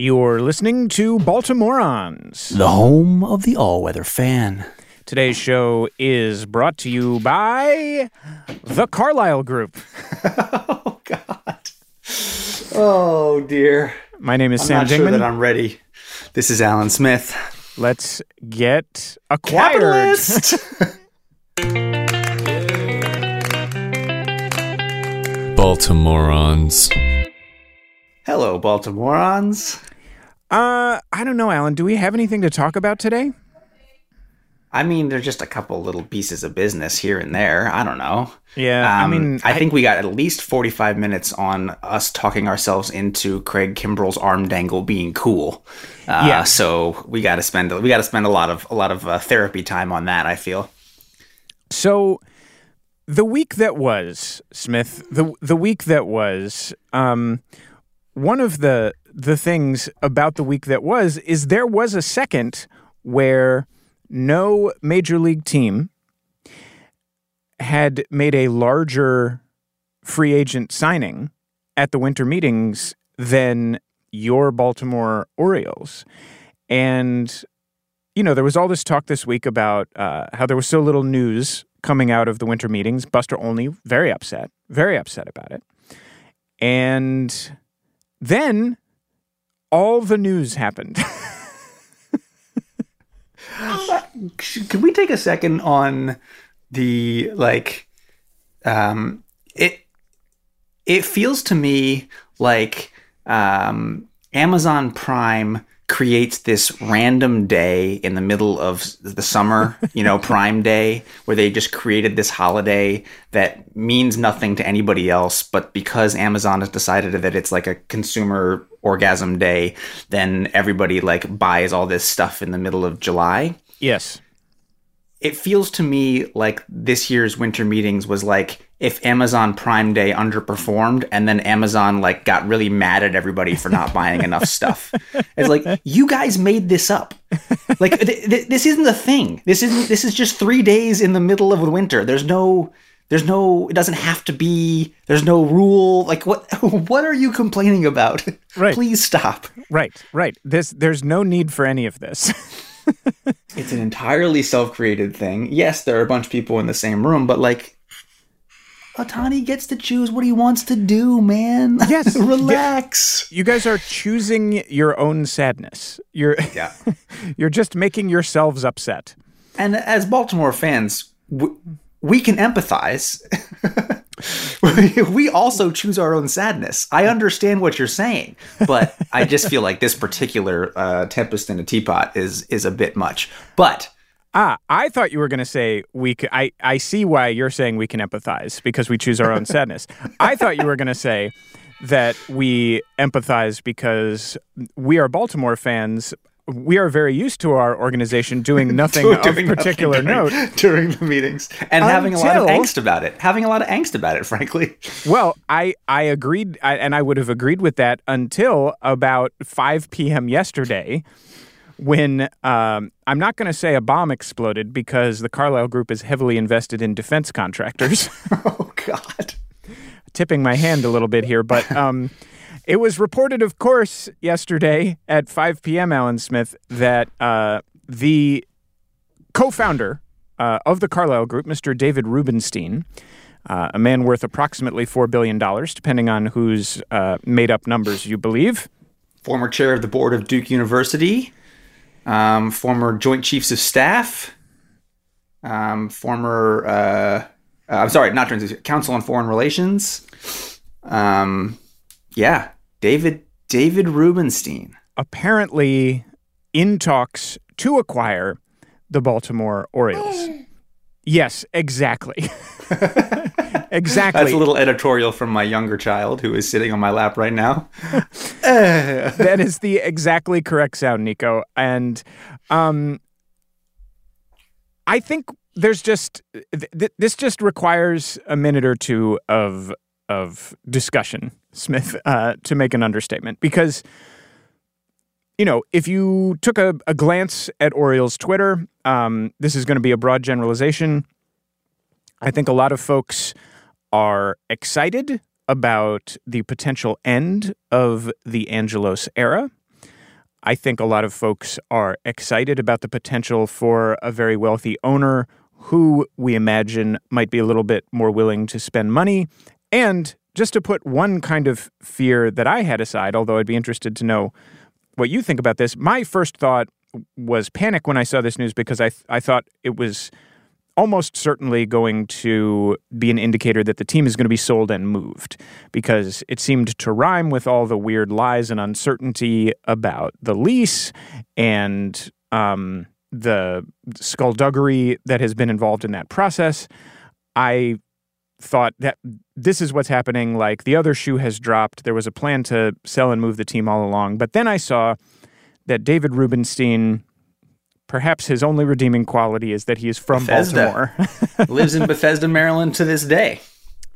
You're listening to Baltimoreans. The home of the all weather fan. Today's show is brought to you by the Carlyle Group. oh, God. Oh, dear. My name is I'm Sam not sure that I'm ready. This is Alan Smith. Let's get acquired. Capitalist. Baltimoreans. Hello, Baltimoreans. Uh, I don't know, Alan. Do we have anything to talk about today? I mean, there's just a couple little pieces of business here and there. I don't know. Yeah, I Um, mean, I think we got at least 45 minutes on us talking ourselves into Craig Kimbrel's arm dangle being cool. Uh, Yeah. So we got to spend we got to spend a lot of a lot of uh, therapy time on that. I feel. So, the week that was Smith, the the week that was, um, one of the the things about the week that was is there was a second where no major league team had made a larger free agent signing at the winter meetings than your Baltimore Orioles, and you know, there was all this talk this week about uh, how there was so little news coming out of the winter meetings. Buster Olney, very upset, very upset about it. And then all the news happened. Can we take a second on the like um it it feels to me like um Amazon Prime creates this random day in the middle of the summer, you know, Prime Day, where they just created this holiday that means nothing to anybody else, but because Amazon has decided that it's like a consumer orgasm day, then everybody like buys all this stuff in the middle of July yes. it feels to me like this year's winter meetings was like if Amazon Prime Day underperformed and then Amazon like got really mad at everybody for not buying enough stuff. It's like you guys made this up. Like th- th- this isn't a thing. This isn't this is just 3 days in the middle of the winter. There's no there's no it doesn't have to be there's no rule. Like what what are you complaining about? Right. Please stop. Right, right. This there's no need for any of this. It's an entirely self-created thing. Yes, there are a bunch of people in the same room, but like Ohtani gets to choose what he wants to do, man. Yes. relax. you guys are choosing your own sadness. You're Yeah. you're just making yourselves upset. And as Baltimore fans, w- we can empathize. we also choose our own sadness. I understand what you're saying, but I just feel like this particular uh, tempest in a teapot is is a bit much. But Ah, I thought you were going to say we. c I I see why you're saying we can empathize because we choose our own sadness. I thought you were going to say that we empathize because we are Baltimore fans. We are very used to our organization doing nothing doing of particular during, note. during the meetings and having a lot of angst about it. Having a lot of angst about it, frankly. Well, I I agreed, I, and I would have agreed with that until about 5 p.m. yesterday, when um, I'm not going to say a bomb exploded because the Carlyle Group is heavily invested in defense contractors. Oh God. tipping my hand a little bit here, but um, it was reported, of course, yesterday at 5 p.m., Alan Smith, that uh, the co founder uh, of the Carlyle Group, Mr. David Rubenstein, uh, a man worth approximately $4 billion, depending on whose uh, made up numbers you believe. Former chair of the board of Duke University, um, former Joint Chiefs of Staff, um, former uh, uh, I'm sorry, not Joint Chiefs, Council on Foreign Relations. Um, yeah, David David Rubenstein. apparently in talks to acquire the Baltimore Orioles. yes, exactly. exactly. That's a little editorial from my younger child who is sitting on my lap right now. that is the exactly correct sound, Nico. And um, I think there's just th- th- this just requires a minute or two of of discussion, Smith, uh, to make an understatement because. You know, if you took a, a glance at Orioles Twitter, um, this is going to be a broad generalization. I think a lot of folks are excited about the potential end of the Angelos era. I think a lot of folks are excited about the potential for a very wealthy owner who we imagine might be a little bit more willing to spend money. And just to put one kind of fear that I had aside, although I'd be interested to know what you think about this, my first thought was panic when I saw this news because I, th- I thought it was almost certainly going to be an indicator that the team is going to be sold and moved because it seemed to rhyme with all the weird lies and uncertainty about the lease and um, the skullduggery that has been involved in that process. I thought that this is what's happening. Like the other shoe has dropped. There was a plan to sell and move the team all along. But then I saw that David Rubenstein Perhaps his only redeeming quality is that he is from Bethesda. Baltimore. Lives in Bethesda, Maryland to this day.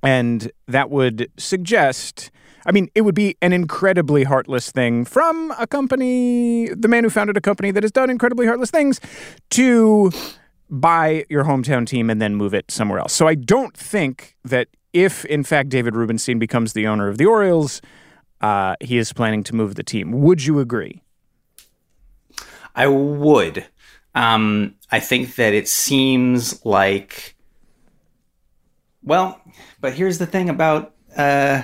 And that would suggest, I mean, it would be an incredibly heartless thing from a company, the man who founded a company that has done incredibly heartless things, to buy your hometown team and then move it somewhere else. So I don't think that if, in fact, David Rubenstein becomes the owner of the Orioles, uh, he is planning to move the team. Would you agree? I would. Um, I think that it seems like, well, but here's the thing about uh,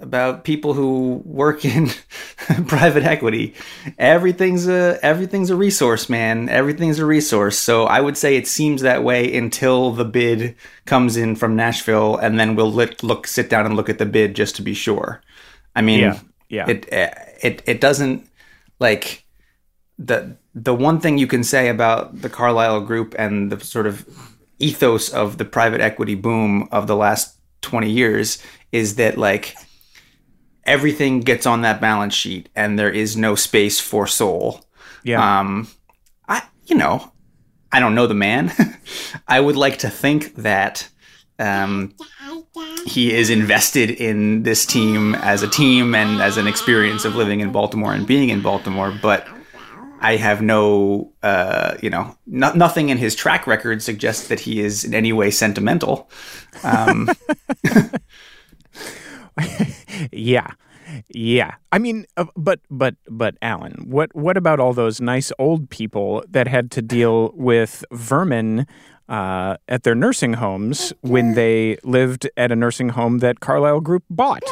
about people who work in private equity. Everything's a everything's a resource, man. Everything's a resource. So I would say it seems that way until the bid comes in from Nashville, and then we'll look, look sit down and look at the bid just to be sure. I mean, yeah, yeah. It it it doesn't like the the one thing you can say about the Carlyle Group and the sort of ethos of the private equity boom of the last 20 years is that like everything gets on that balance sheet and there is no space for soul. Yeah. Um I you know, I don't know the man. I would like to think that um he is invested in this team as a team and as an experience of living in Baltimore and being in Baltimore, but I have no, uh, you know, no, nothing in his track record suggests that he is in any way sentimental. Um, yeah, yeah. I mean, uh, but but but Alan, what what about all those nice old people that had to deal with vermin? Uh, at their nursing homes when they lived at a nursing home that Carlyle Group bought.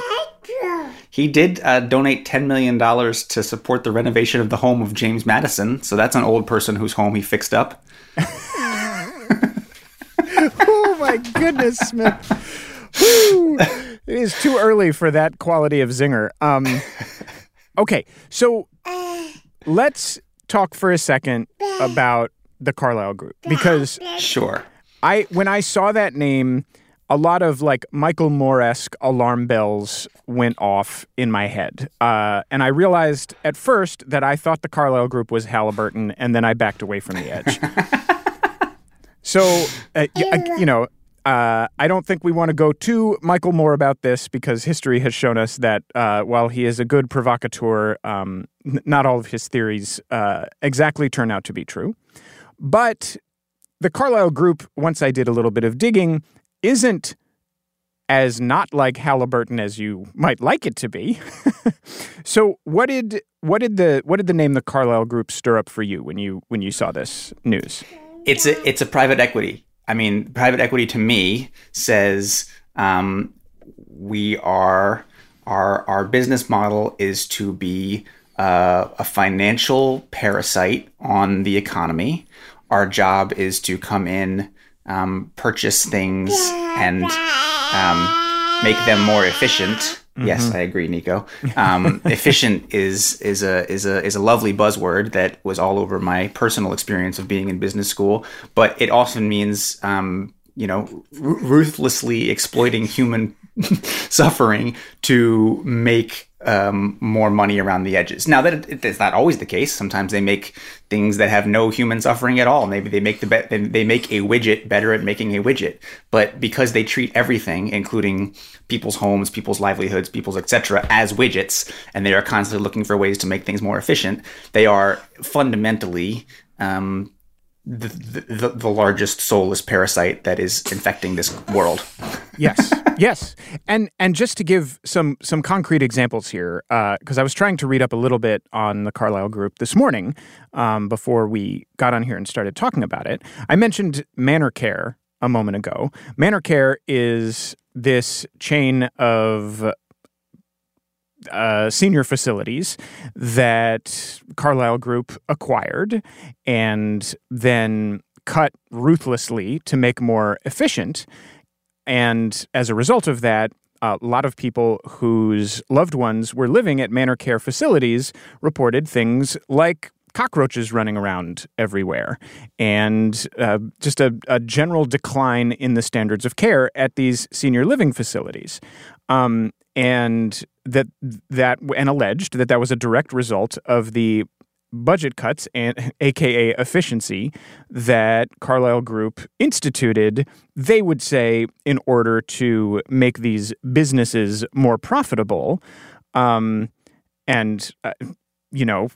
He did uh, donate $10 million to support the renovation of the home of James Madison. So that's an old person whose home he fixed up. oh, my goodness, Smith. It is too early for that quality of zinger. Um, okay, so let's talk for a second about the Carlyle Group because sure, I when I saw that name, a lot of like Michael Moore esque alarm bells went off in my head. Uh, and I realized at first that I thought the Carlyle group was Halliburton, and then I backed away from the edge. so, uh, you know, uh, I don't think we want to go too Michael Moore about this because history has shown us that uh, while he is a good provocateur, um, n- not all of his theories uh, exactly turn out to be true. But the Carlyle group, once I did a little bit of digging, isn't as not like Halliburton as you might like it to be. so what did what did the what did the name the Carlyle Group stir up for you when you when you saw this news? It's a it's a private equity. I mean, private equity to me says um, we are our our business model is to be uh, a financial parasite on the economy. Our job is to come in um, purchase things and um, make them more efficient. Mm-hmm. Yes, I agree, Nico. Um, efficient is is a is a is a lovely buzzword that was all over my personal experience of being in business school. But it often means um, you know r- ruthlessly exploiting human suffering to make um, more money around the edges. Now that it, it's not always the case. Sometimes they make things that have no human suffering at all. Maybe they make the be- they make a widget better at making a widget. But because they treat everything, including people's homes, people's livelihoods, people's etc., as widgets, and they are constantly looking for ways to make things more efficient, they are fundamentally um, the, the, the largest soulless parasite that is infecting this world. yes, yes, and and just to give some some concrete examples here, because uh, I was trying to read up a little bit on the Carlyle Group this morning um, before we got on here and started talking about it. I mentioned Manor Care a moment ago. Manor Care is this chain of uh, senior facilities that Carlyle Group acquired and then cut ruthlessly to make more efficient. And as a result of that, a lot of people whose loved ones were living at manor care facilities reported things like cockroaches running around everywhere and uh, just a, a, general decline in the standards of care at these senior living facilities. Um, and that that and alleged that that was a direct result of the budget cuts and aka efficiency that Carlyle Group instituted they would say in order to make these businesses more profitable um, and uh, you know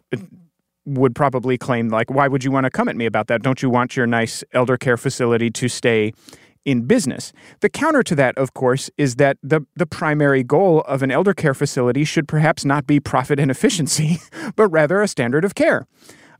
would probably claim like why would you want to come at me about that? Don't you want your nice elder care facility to stay in business. The counter to that, of course, is that the, the primary goal of an elder care facility should perhaps not be profit and efficiency, but rather a standard of care.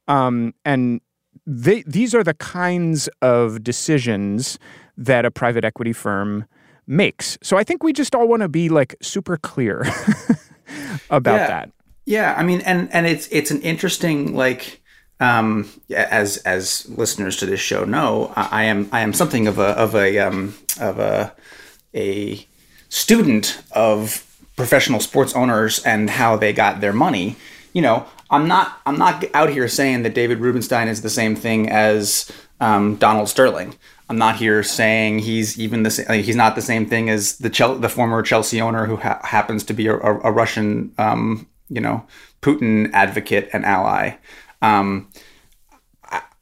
Um, and they, these are the kinds of decisions that a private equity firm makes. So I think we just all want to be like super clear about yeah. that. Yeah, I mean, and and it's it's an interesting like um, as as listeners to this show know, I, am I am something of a of a um, of a a student of professional sports owners and how they got their money. You know, I'm not I'm not out here saying that David Rubenstein is the same thing as um, Donald Sterling. I'm not here saying he's even the same. He's not the same thing as the Chel- the former Chelsea owner who ha- happens to be a, a, a Russian, um, you know, Putin advocate and ally. Um,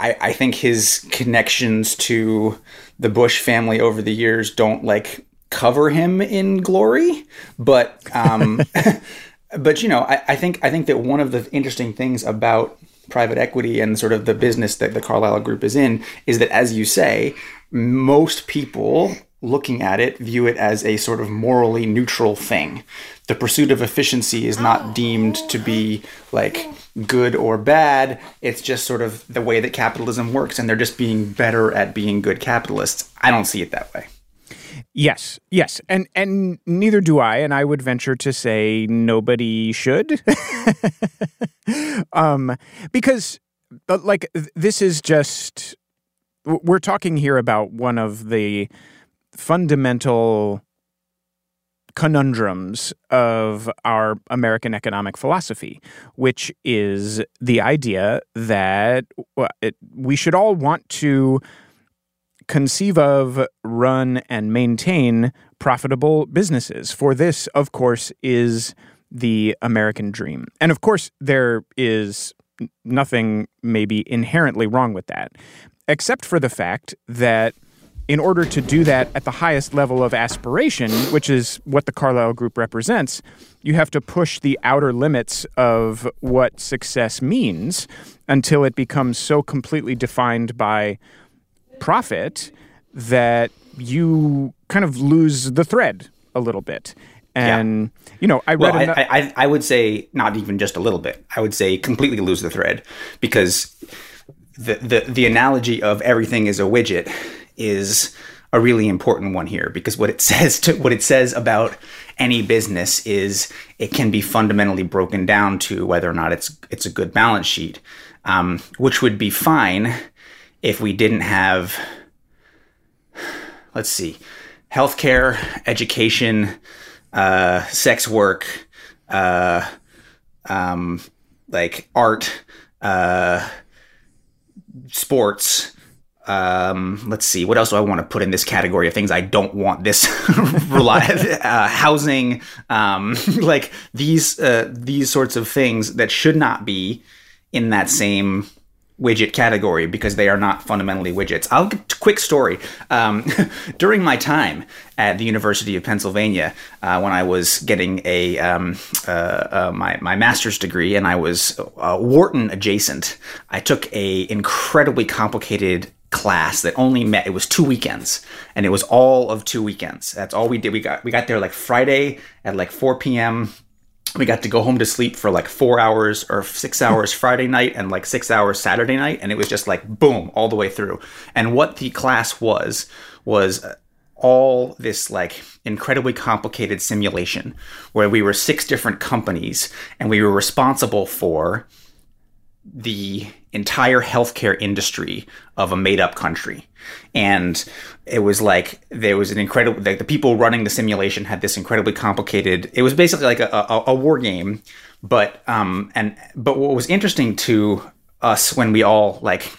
I, I think his connections to the Bush family over the years don't like cover him in glory, but um, but you know, I, I think I think that one of the interesting things about private equity and sort of the business that the Carlyle Group is in is that, as you say, most people looking at it view it as a sort of morally neutral thing. The pursuit of efficiency is not deemed to be like good or bad. It's just sort of the way that capitalism works, and they're just being better at being good capitalists. I don't see it that way. Yes, yes, and and neither do I, and I would venture to say nobody should, um, because like this is just we're talking here about one of the fundamental conundrums of our American economic philosophy, which is the idea that we should all want to conceive of, run, and maintain profitable businesses. For this, of course, is the American dream. And of course, there is nothing maybe inherently wrong with that, except for the fact that in order to do that at the highest level of aspiration, which is what the Carlyle Group represents, you have to push the outer limits of what success means until it becomes so completely defined by profit that you kind of lose the thread a little bit. And yeah. you know, I read. Well, I, I, I would say not even just a little bit. I would say completely lose the thread because the the the analogy of everything is a widget is a really important one here because what it says to what it says about any business is it can be fundamentally broken down to whether or not it's it's a good balance sheet, um, which would be fine if we didn't have let's see healthcare, education, uh, sex work, uh, um, like art, uh, sports um, let's see, what else do I want to put in this category of things I don't want this uh, housing, um, like these uh, these sorts of things that should not be in that same widget category because they are not fundamentally widgets. I'll get quick story. Um, during my time at the University of Pennsylvania, uh, when I was getting a um, uh, uh, my my master's degree and I was uh, Wharton adjacent, I took a incredibly complicated class that only met it was two weekends and it was all of two weekends that's all we did we got we got there like friday at like 4 p.m we got to go home to sleep for like four hours or six hours Friday night and like six hours Saturday night. And it was just like boom all the way through. And what the class was, was uh, all this like incredibly complicated simulation where we were six different companies and we were responsible for the entire healthcare industry of a made up country. And it was like there was an incredible like the people running the simulation had this incredibly complicated it was basically like a, a, a war game but um and but what was interesting to us when we all like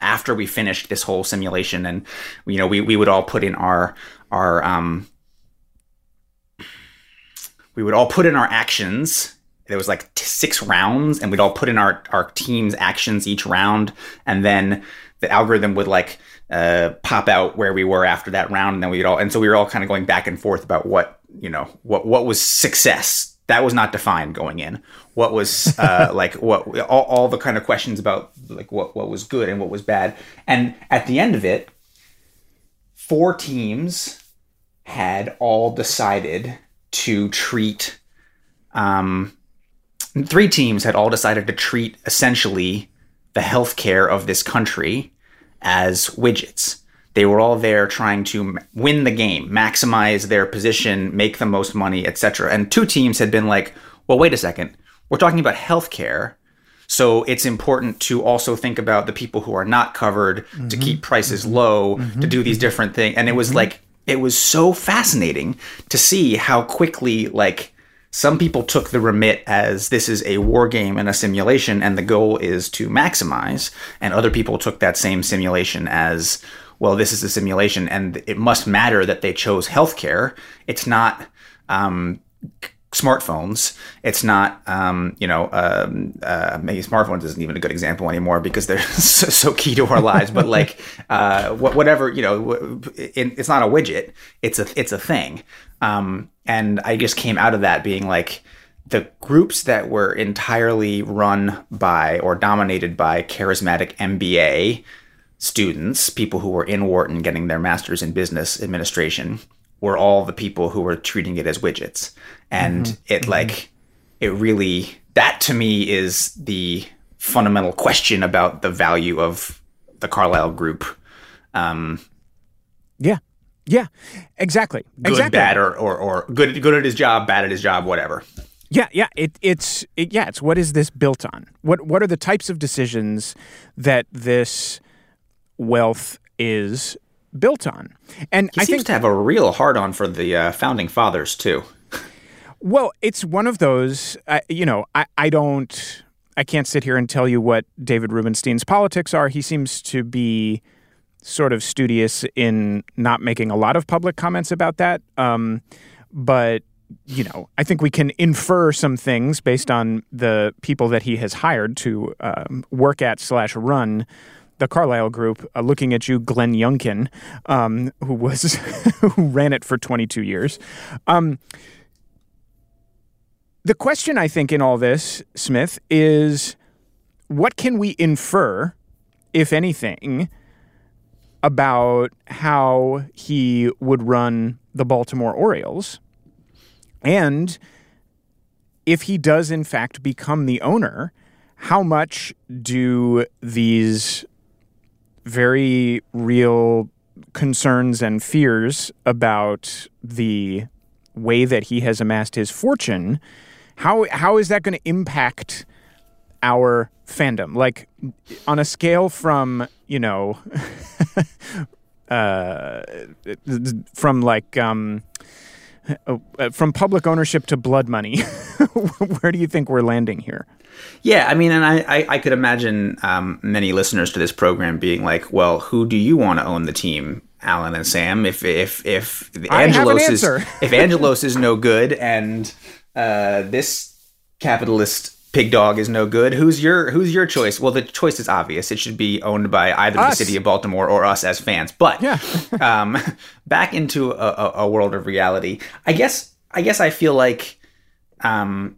after we finished this whole simulation and you know we, we would all put in our our um we would all put in our actions there was like t- six rounds and we'd all put in our our team's actions each round and then the algorithm would like uh, pop out where we were after that round, and then we'd all and so we were all kind of going back and forth about what you know what what was success. That was not defined going in. What was uh, like what all, all the kind of questions about like what what was good and what was bad, and at the end of it, four teams had all decided to treat um, three teams had all decided to treat essentially the healthcare of this country as widgets. They were all there trying to win the game, maximize their position, make the most money, etc. And two teams had been like, well, wait a second. We're talking about healthcare. So it's important to also think about the people who are not covered, mm-hmm. to keep prices mm-hmm. low, mm-hmm. to do these different things. And it was mm-hmm. like, it was so fascinating to see how quickly, like, some people took the remit as this is a war game and a simulation, and the goal is to maximize. And other people took that same simulation as, well, this is a simulation, and it must matter that they chose healthcare. It's not um, smartphones. It's not, um, you know, um, uh, maybe smartphones isn't even a good example anymore because they're so, so key to our lives. But like, uh, whatever, you know, it's not a widget. It's a it's a thing. Um, and I just came out of that being like, the groups that were entirely run by or dominated by charismatic MBA students, people who were in Wharton getting their master's in business administration, were all the people who were treating it as widgets. And mm-hmm. it mm-hmm. like it really that to me is the fundamental question about the value of the Carlyle group. Um, yeah. Yeah, exactly. Good, exactly. bad, or, or, or good, good at his job, bad at his job, whatever. Yeah, yeah. It, it's it, yeah. It's what is this built on? What what are the types of decisions that this wealth is built on. And he I seems think, to have a real hard on for the uh, founding fathers too. Well, it's one of those. Uh, you know, I, I don't. I can't sit here and tell you what David Rubenstein's politics are. He seems to be sort of studious in not making a lot of public comments about that. Um, but you know, I think we can infer some things based on the people that he has hired to um, work at slash run the Carlyle Group, uh, looking at you, Glenn Youngkin, um, who was who ran it for 22 years. Um, the question I think in all this, Smith, is what can we infer, if anything, about how he would run the Baltimore Orioles, and if he does in fact become the owner, how much do these very real concerns and fears about the way that he has amassed his fortune, how how is that going to impact our fandom? Like on a scale from you know, uh, from like um, uh, from public ownership to blood money, where do you think we're landing here? Yeah, I mean, and I, I, I could imagine um, many listeners to this program being like, "Well, who do you want to own the team, Alan and Sam? If if if Angelos is if Angelos is no good and uh, this capitalist Pig Dog is no good. Who's your Who's your choice? Well, the choice is obvious. It should be owned by either Us. the city of Baltimore or us as fans. But Yeah. um, back into a, a, a world of reality. I guess. I guess I feel like um,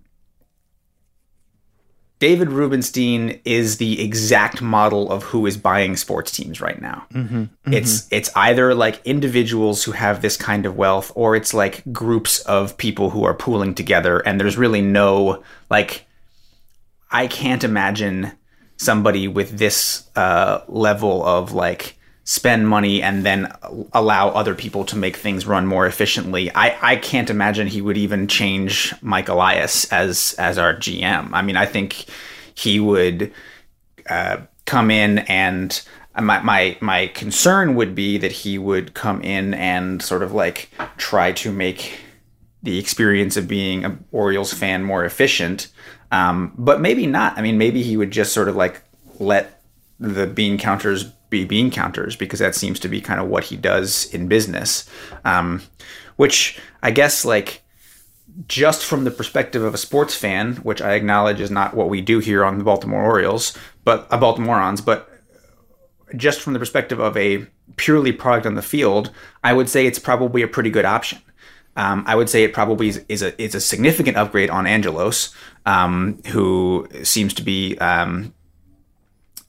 David Rubenstein is the exact model of who is buying sports teams right now. It's it's either like individuals who have this kind of wealth, or it's like groups of people who are pooling together, and there's really no like. I can't imagine somebody with this uh, level of like spend money and then allow other people to make things run more efficiently. I, I can't imagine he would even change Mike Elias as as our GM. I mean, I think he would uh, come in and my, my my concern would be that he would come in and sort of like try to make the experience of being an Orioles fan more efficient. Um, but maybe not. I mean, maybe he would just sort of like let the bean counters be bean counters because that seems to be kind of what he does in business. Um, which I guess like just from the perspective of a sports fan, which I acknowledge is not what we do here on the Baltimore Orioles, but uh, Baltimoreans, but just from the perspective of a purely product on the field, I would say it's probably a pretty good option. Um, I would say it probably is, is a is a significant upgrade on Angelos, um, who seems to be um,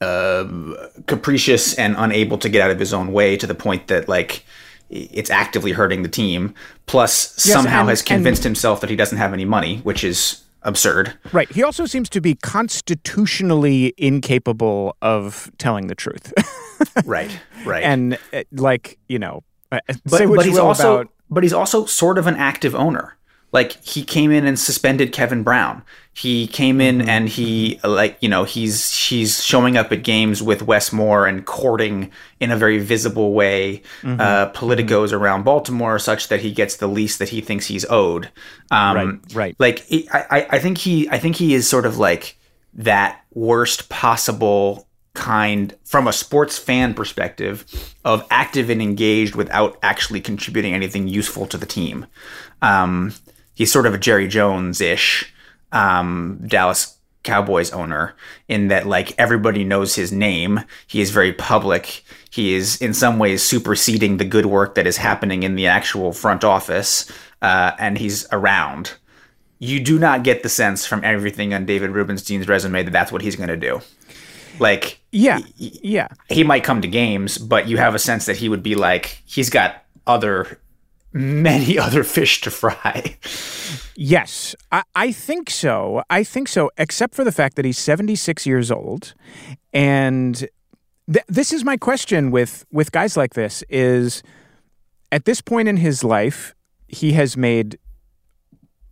uh, capricious and unable to get out of his own way to the point that like it's actively hurting the team. Plus, somehow and- has convinced himself that he doesn't have any money, which is absurd. Right. He also seems to be constitutionally incapable of telling the truth. right. Right. and uh, like, you know, uh, but, say what but he's also about but he's also sort of an active owner like he came in and suspended kevin brown he came in Mm-hmm. and he like you know he's he's showing up at games with wes moore and courting in a very visible way Mm-hmm. uh, politicos around baltimore such that he gets the least that he thinks he's owed um, Right, right. like he- I, I- I think he i think he is sort of like that worst possible kind from a sports fan perspective of active and engaged without actually contributing anything useful to the team. Um, he's sort of a Jerry Jones ish um, Dallas Cowboys owner in that like everybody knows his name. He is very public. He is in some ways superseding the good work that is happening in the actual front office, uh, and he's around. You do not get the sense from everything on David Rubenstein's resume that that's what he's going to do. Like, yeah, yeah. he might come to games, but you have a sense that he would be like he's got other many other fish to fry. Yes, I, I think so. I think so, except for the fact that he's 76 years old. And th- this is my question with, with guys like this is at this point in his life, he has made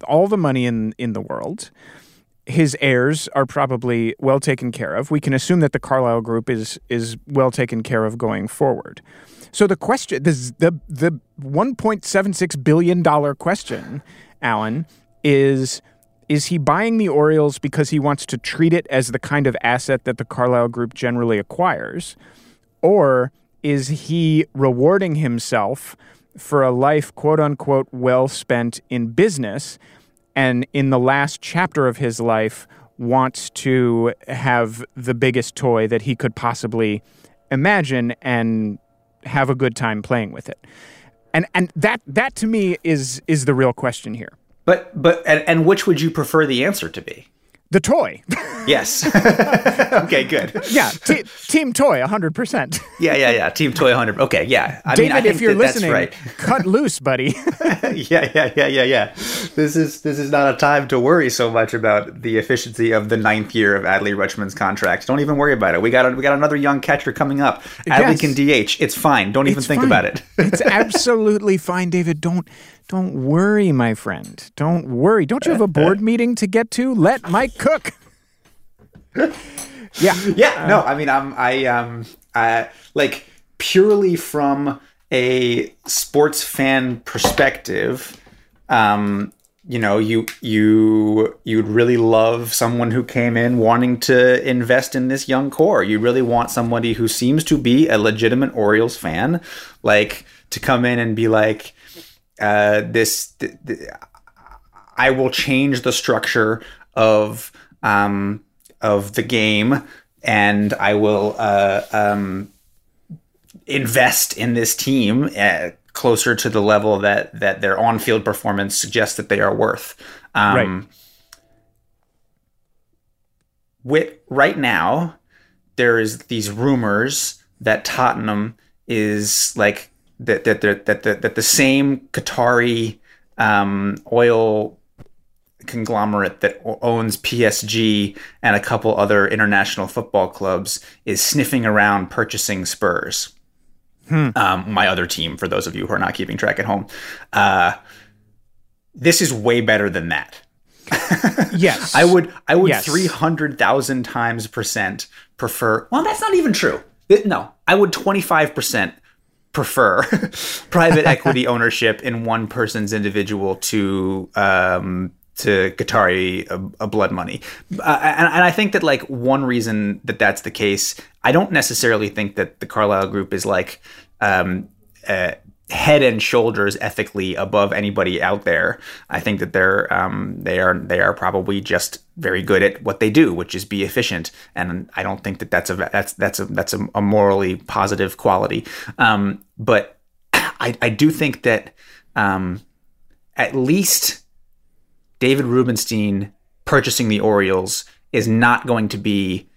all the money in, in the world. His heirs are probably well taken care of. We can assume that the Carlyle Group is is well taken care of going forward. So the question, this, the the 1.76 billion dollar question, Alan, is is he buying the Orioles because he wants to treat it as the kind of asset that the Carlyle Group generally acquires, or is he rewarding himself for a life, quote unquote, well spent in business, and in the last chapter of his life wants to have the biggest toy that he could possibly imagine and have a good time playing with it. And and that that to me is is the real question here. But but and, and which would you prefer the answer to be? The toy. Yes. okay, good. yeah, t- team toy 100%. Yeah, yeah, yeah. Team Toy 100. Okay, yeah. I David, mean, if you're that listening, right. cut loose, buddy. yeah, yeah, yeah, yeah, yeah. This is this is not a time to worry so much about the efficiency of the ninth year of Adley Rutschman's contract. Don't even worry about it. We got a, we got another young catcher coming up. Adley Yes. can DH. It's fine. Don't even It's think fine. about it. it's absolutely fine, David. Don't don't worry, my friend. Don't worry. Don't you have a board meeting to get to? Let Mike cook. yeah. yeah no i mean i'm i um i like purely from a sports fan perspective um you know you you you'd really love someone who came in wanting to invest in this young core you really want somebody who seems to be a legitimate orioles fan like to come in and be like uh this th- th- I will change the structure of um, of the game, and I will uh, um, invest in this team uh, closer to the level that that their on field performance suggests that they are worth. Um, Right. With right now, there is these rumors that Tottenham is like that that that that that, that the same Qatari um, oil conglomerate that owns PSG and a couple other international football clubs is sniffing around purchasing Spurs. Um, my other team, for those of you who are not keeping track at home, uh, this is way better than that. Yes. I would I would Yes. three hundred thousand times percent prefer. Well, that's not even true. No, I would twenty five percent prefer private equity ownership in one person's individual to um, to Qatari uh, uh, blood money. Uh, and, and I think that like one reason that that's the case, I don't necessarily think that the Carlyle Group is like. Um, uh, head and shoulders ethically above anybody out there. I think that they're um, they are they are probably just very good at what they do, which is be efficient. And I don't think that that's a that's that's a that's a, morally positive quality. Um, but I I do think that um, at least David Rubenstein purchasing the Orioles is not going to be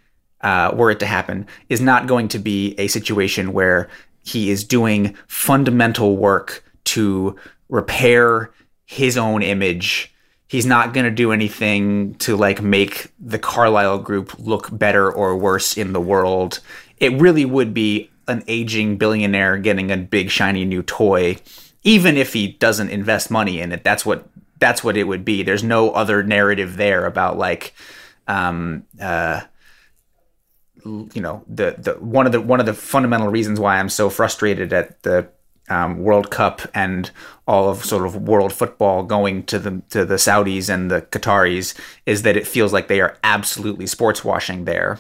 uh, were it to happen, is not going to be a situation where he is doing fundamental work to repair his own image. He's not going to do anything to like make the Carlyle group look better or worse in the world. It really would be an aging billionaire getting a big shiny new toy, even if he doesn't invest money in it. That's what that's what it would be. There's no other narrative there about like um, uh, you know the the one of the one of the fundamental reasons why I'm so frustrated at the um, World Cup and all of sort of world football going to the to the Saudis and the Qataris is that it feels like they are absolutely sports washing there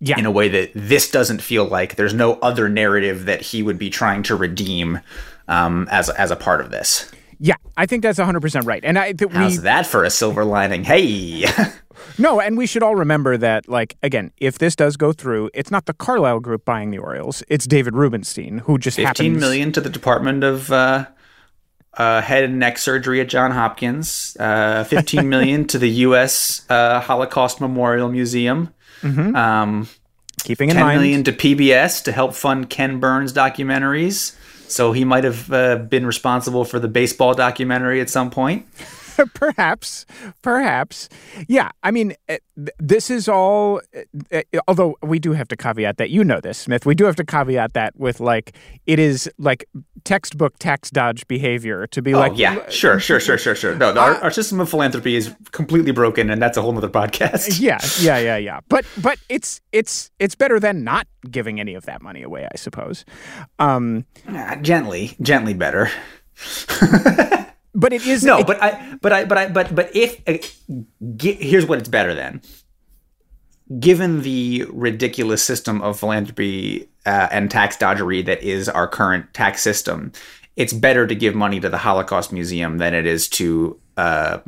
Yeah. in a way that this doesn't feel like. There's no other narrative that he would be trying to redeem um, as as a part of this. yeah. I think that's 100% right. And I that we How's that for a silver lining? Hey, No, and we should all remember that, like, again, if this does go through, it's not the Carlyle Group buying the Orioles. It's David Rubenstein, who just fifteen happens. million to the Department of uh, uh, Head and Neck Surgery at John Hopkins. Uh, Fifteen million to the U.S. Uh, Holocaust Memorial Museum. Um, Keeping in Ten mind, million to PBS to help fund Ken Burns documentaries. So he might have uh, been responsible for the baseball documentary at some point. perhaps, perhaps. Yeah, I mean, eh, this is all. eh, eh, Although we do have to caveat that, you know this, Smith. We do have to caveat that with like it is like textbook tax dodge behavior to be Oh like, yeah, sure, sure, sure, sure, sure. No, our, our system of philanthropy is completely broken, and that's a whole other podcast. yeah, yeah, yeah, yeah. But but it's it's it's better than not giving any of that money away, I suppose. Um, Ah, gently, gently better. but it is No, it- but I, but I, but I, but but if uh, gi- here's what it's better than. Given the ridiculous system of philanthropy uh, and tax dodgery that is our current tax system, it's better to give money to the Holocaust Museum than it is to uh,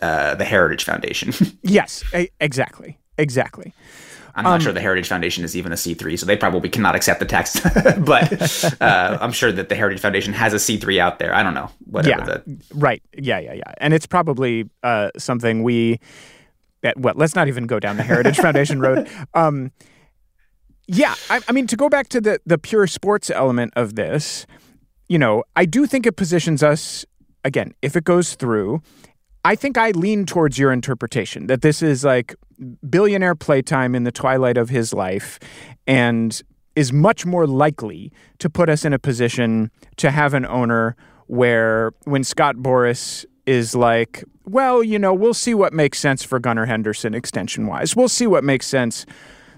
uh, the Heritage Foundation. yes, exactly, exactly. I'm not sure the Heritage Foundation is even a C3, so they probably cannot accept the text. but uh, I'm sure that the Heritage Foundation has a C3 out there. I don't know. Whatever Yeah, the right. Yeah, yeah, yeah. And it's probably uh, something we. That, well, let's not even go down the Heritage Foundation road. Um, yeah, I, I mean, to go back to the the pure sports element of this, you know, I do think it positions us again. If it goes through, I think I lean towards your interpretation that this is like billionaire playtime in the twilight of his life, and is much more likely to put us in a position to have an owner where when Scott Boras is like, well, you know, we'll see what makes sense for Gunnar Henderson extension wise. We'll see what makes sense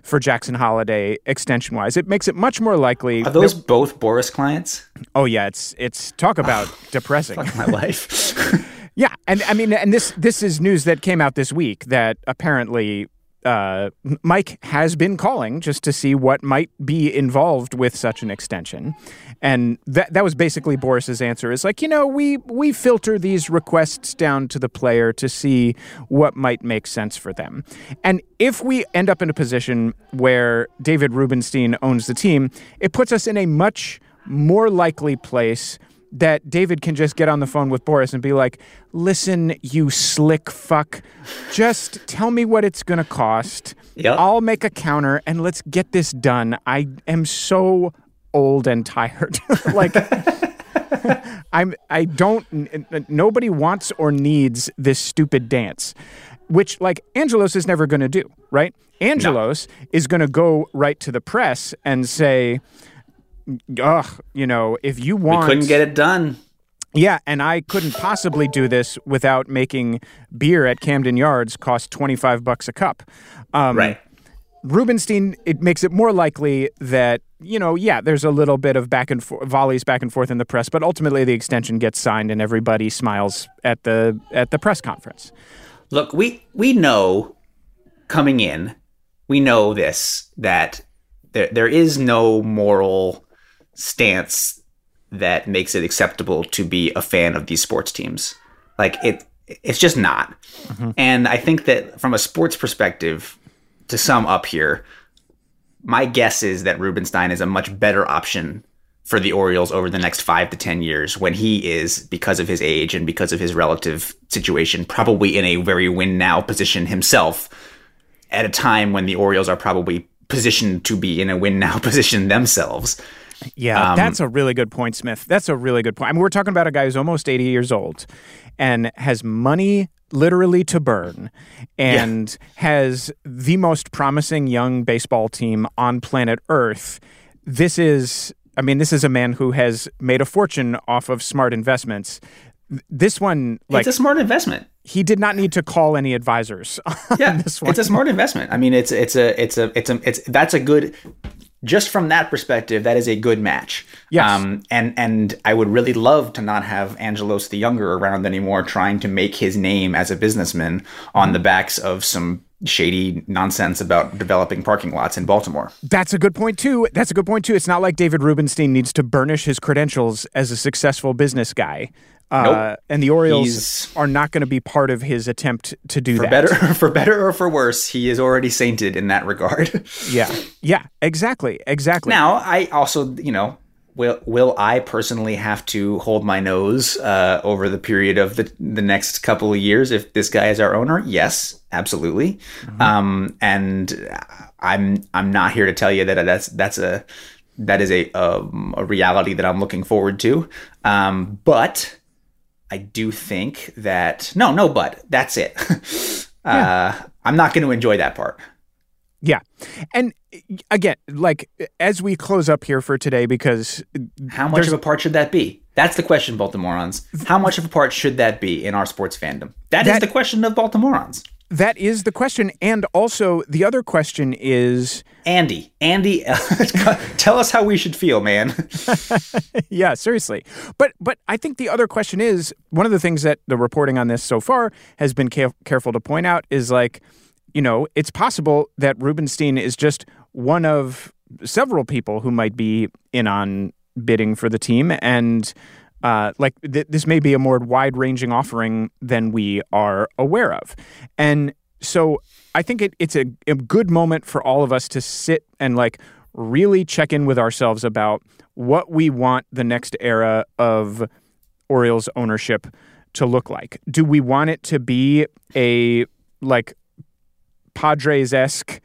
for Jackson Holliday extension wise. It makes it much more likely. are those both Boras clients? oh yeah, it's it's talk about depressing. My life. Yeah, and I mean, and this this is news that came out this week that apparently uh, Mike has been calling just to see what might be involved with such an extension, and that that was basically Boras's answer. Is like you know we we filter these requests down to the player to see what might make sense for them, and if we end up in a position where David Rubenstein owns the team, it puts us in a much more likely place that David can just get on the phone with Boras and be like, listen, you slick fuck, just tell me what it's going to cost. Yep. I'll make a counter and let's get this done. I am so old and tired. like, I'm, I don't, nobody wants or needs this stupid dance, which, like, Angelos is never going to do, right? Angelos no. is going to go right to the press and say, ugh, you know, if you want, we couldn't get it done. Yeah, and I couldn't possibly do this without making beer at Camden Yards cost twenty five bucks a cup. Um, right. Rubenstein, it makes it more likely that you know, yeah, there's a little bit of back and forth, volleys back and forth in the press, but ultimately the extension gets signed and everybody smiles at the at the press conference. Look, we we know coming in, we know this that there there is no moral stance that makes it acceptable to be a fan of these sports teams. Like it it's just not. Mm-hmm. And I think that from a sports perspective, to sum up here, my guess is that Rubenstein is a much better option for the Orioles over the next five to 10 years when he is, because of his age and because of his relative situation, probably in a very win now position himself at a time when the Orioles are probably positioned to be in a win now position themselves. Yeah, um, that's a really good point, Smith. That's a really good point. I mean, we're talking about a guy who's almost 80 years old and has money literally to burn and yeah. has the most promising young baseball team on planet Earth. This is, I mean, this is a man who has made a fortune off of smart investments. This one, like, it's a smart investment. He did not need to call any advisors. yeah, this one. it's a smart investment. I mean, it's it's a it's a it's a it's that's a good just from that perspective, that is a good match. Yes. Um, and and I would really love to not have Angelos the Younger around anymore, trying to make his name as a businessman on the backs of some shady nonsense about developing parking lots in Baltimore. That's a good point too. That's a good point too. It's not like David Rubenstein needs to burnish his credentials as a successful business guy. Uh, nope. And the Orioles He's, are not going to be part of his attempt to do for that. Better, for better or for worse, he is already sainted in that regard. yeah, yeah, exactly, exactly. Now, I also, you know, will will I personally have to hold my nose uh, over the period of the the next couple of years if this guy is our owner? Yes, absolutely. Mm-hmm. Um, and I'm I'm not here to tell you that that's that's a that is a um, a reality that I'm looking forward to. Um, but I do think that no, no, but that's it. uh, I'm not going to enjoy that part. Yeah, and again, like as we close up here for today, because how much of a part should that be? That's the question, Baltimoreans. How much of a part should that be in our sports fandom? that, that is the question of Baltimoreans. That is the question. And also, the other question is Andy, Andy, tell us how we should feel, man. yeah, seriously. But but I think the other question is one of the things that the reporting on this so far has been ca- careful to point out is like, you know, it's possible that Rubenstein is just one of several people who might be in on bidding for the team and uh, like th- this may be a more wide-ranging offering than we are aware of, and so I think it, it's a, a good moment for all of us to sit and like really check in with ourselves about what we want the next era of Orioles ownership to look like. Do we want it to be a like Padres esque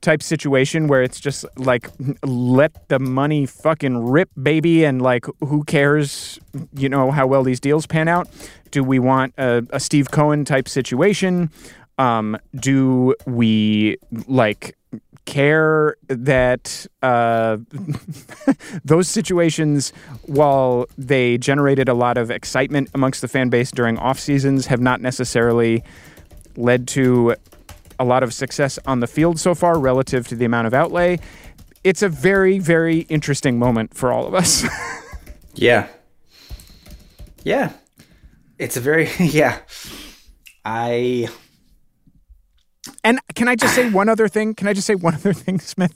type situation where it's just like let the money fucking rip baby and like who cares you know how well these deals pan out do we want a, a steve cohen type situation um, do we like care that uh, those situations, while they generated a lot of excitement amongst the fan base during off seasons, have not necessarily led to a lot of success on the field so far relative to the amount of outlay. It's a very, very interesting moment for all of us. yeah. Yeah. It's a very, yeah. I. And can I just say one other thing? Can I just say one other thing, Smith?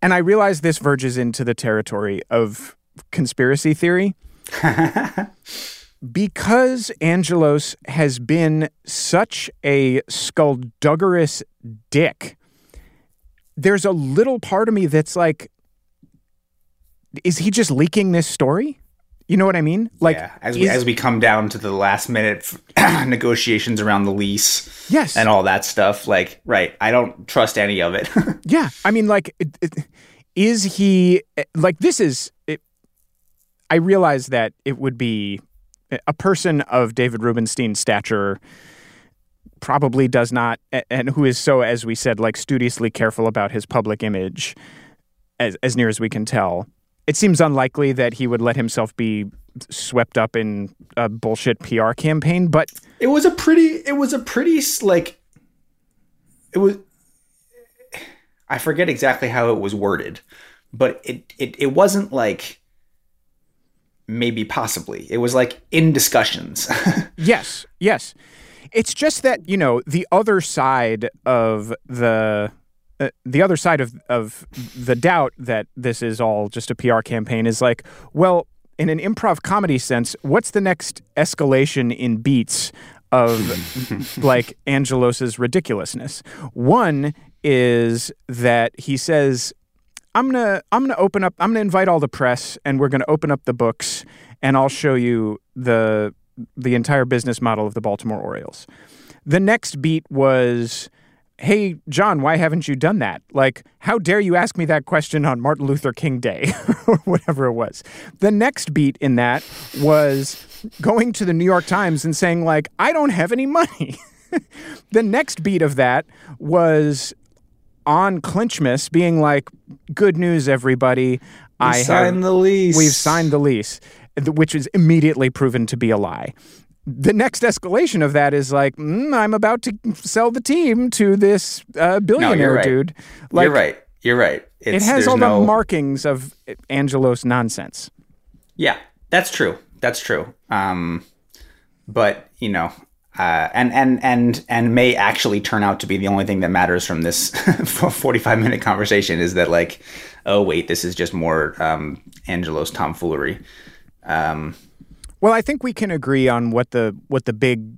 And I realize this verges into the territory of conspiracy theory. because Angelos has been such a skullduggerous dick, there's a little part of me that's like, is he just leaking this story? You know what I mean? Like yeah, as we as we come down to the last minute negotiations around the lease, yes, and all that stuff. Like, right? I don't trust any of it. yeah, I mean, like, it, it, is he eh, like this? Is it, I realize that it would be eh, a person of David Rubenstein's stature probably does not, and who is so, as we said, like studiously careful about his public image, as as near as we can tell it seems unlikely that he would let himself be swept up in a bullshit PR campaign, but it was a pretty it was a pretty like it was I forget exactly how it was worded, but it it, it wasn't like maybe possibly. It was like in discussions. yes, yes. It's just that, you know, the other side of the uh, the other side of of the doubt that this is all just a PR campaign is like, well, in an improv comedy sense, what's the next escalation in beats of like Angelos's ridiculousness? One is that he says, "I'm gonna I'm gonna open up I'm gonna invite all the press and we're gonna open up the books and I'll show you the the entire business model of the Baltimore Orioles." The next beat was hey, John, why haven't you done that? Like, how dare you ask me that question on Martin Luther King Day or whatever it was. The next beat in that was going to the New York Times and saying, like, I don't have any money. the next beat of that was on Clinchmas being like, good news, everybody. We I signed have, the lease. We've signed the lease, which is immediately proven to be a lie the next escalation of that is like, mm, I'm about to sell the team to this uh, billionaire no, right. dude. Like, you're right. You're right. It's, it has all no... the markings of Angelos nonsense. Yeah, that's true. That's true. Um, but you know, uh, and and and and may actually turn out to be the only thing that matters from this 45 minute conversation is that like, oh wait, this is just more um, Angelos tomfoolery. Um, well, I think we can agree on what the what the big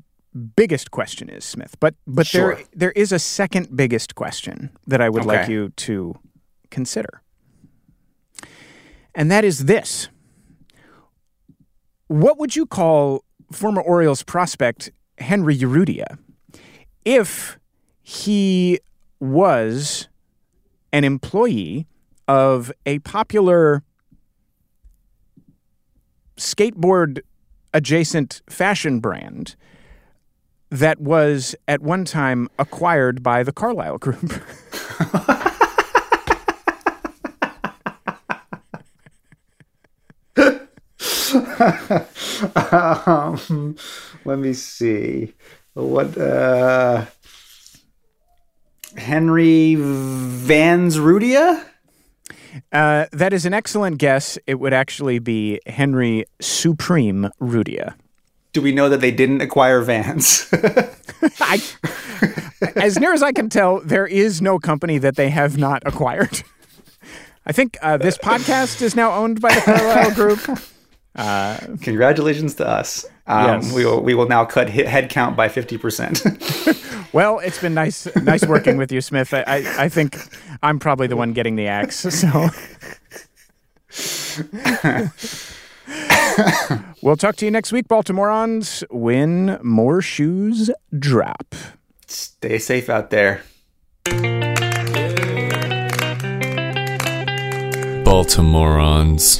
biggest question is, Smith. But but sure. there there is a second biggest question that I would okay. like you to consider. And that is this. What would you call former Orioles prospect Henry Urrutia if he was an employee of a popular skateboard adjacent fashion brand that was at one time acquired by the Carlyle Group. um, let me see. What uh, Henry Vans Rudia? Uh, that is an excellent guess. It would actually be Henry Supreme Rudia. Do we know that they didn't acquire Vans? I, as near as I can tell, there is no company that they have not acquired. I think uh, this podcast is now owned by the Carlyle Group. Uh, Congratulations to us. Um, yes. We will we will now cut head count by fifty percent. well, it's been nice nice working with you, Smith. I, I, I think I'm probably the one getting the axe. So. we'll talk to you next week, Baltimoreans, when more shoes drop. Stay safe out there. Baltimoreans.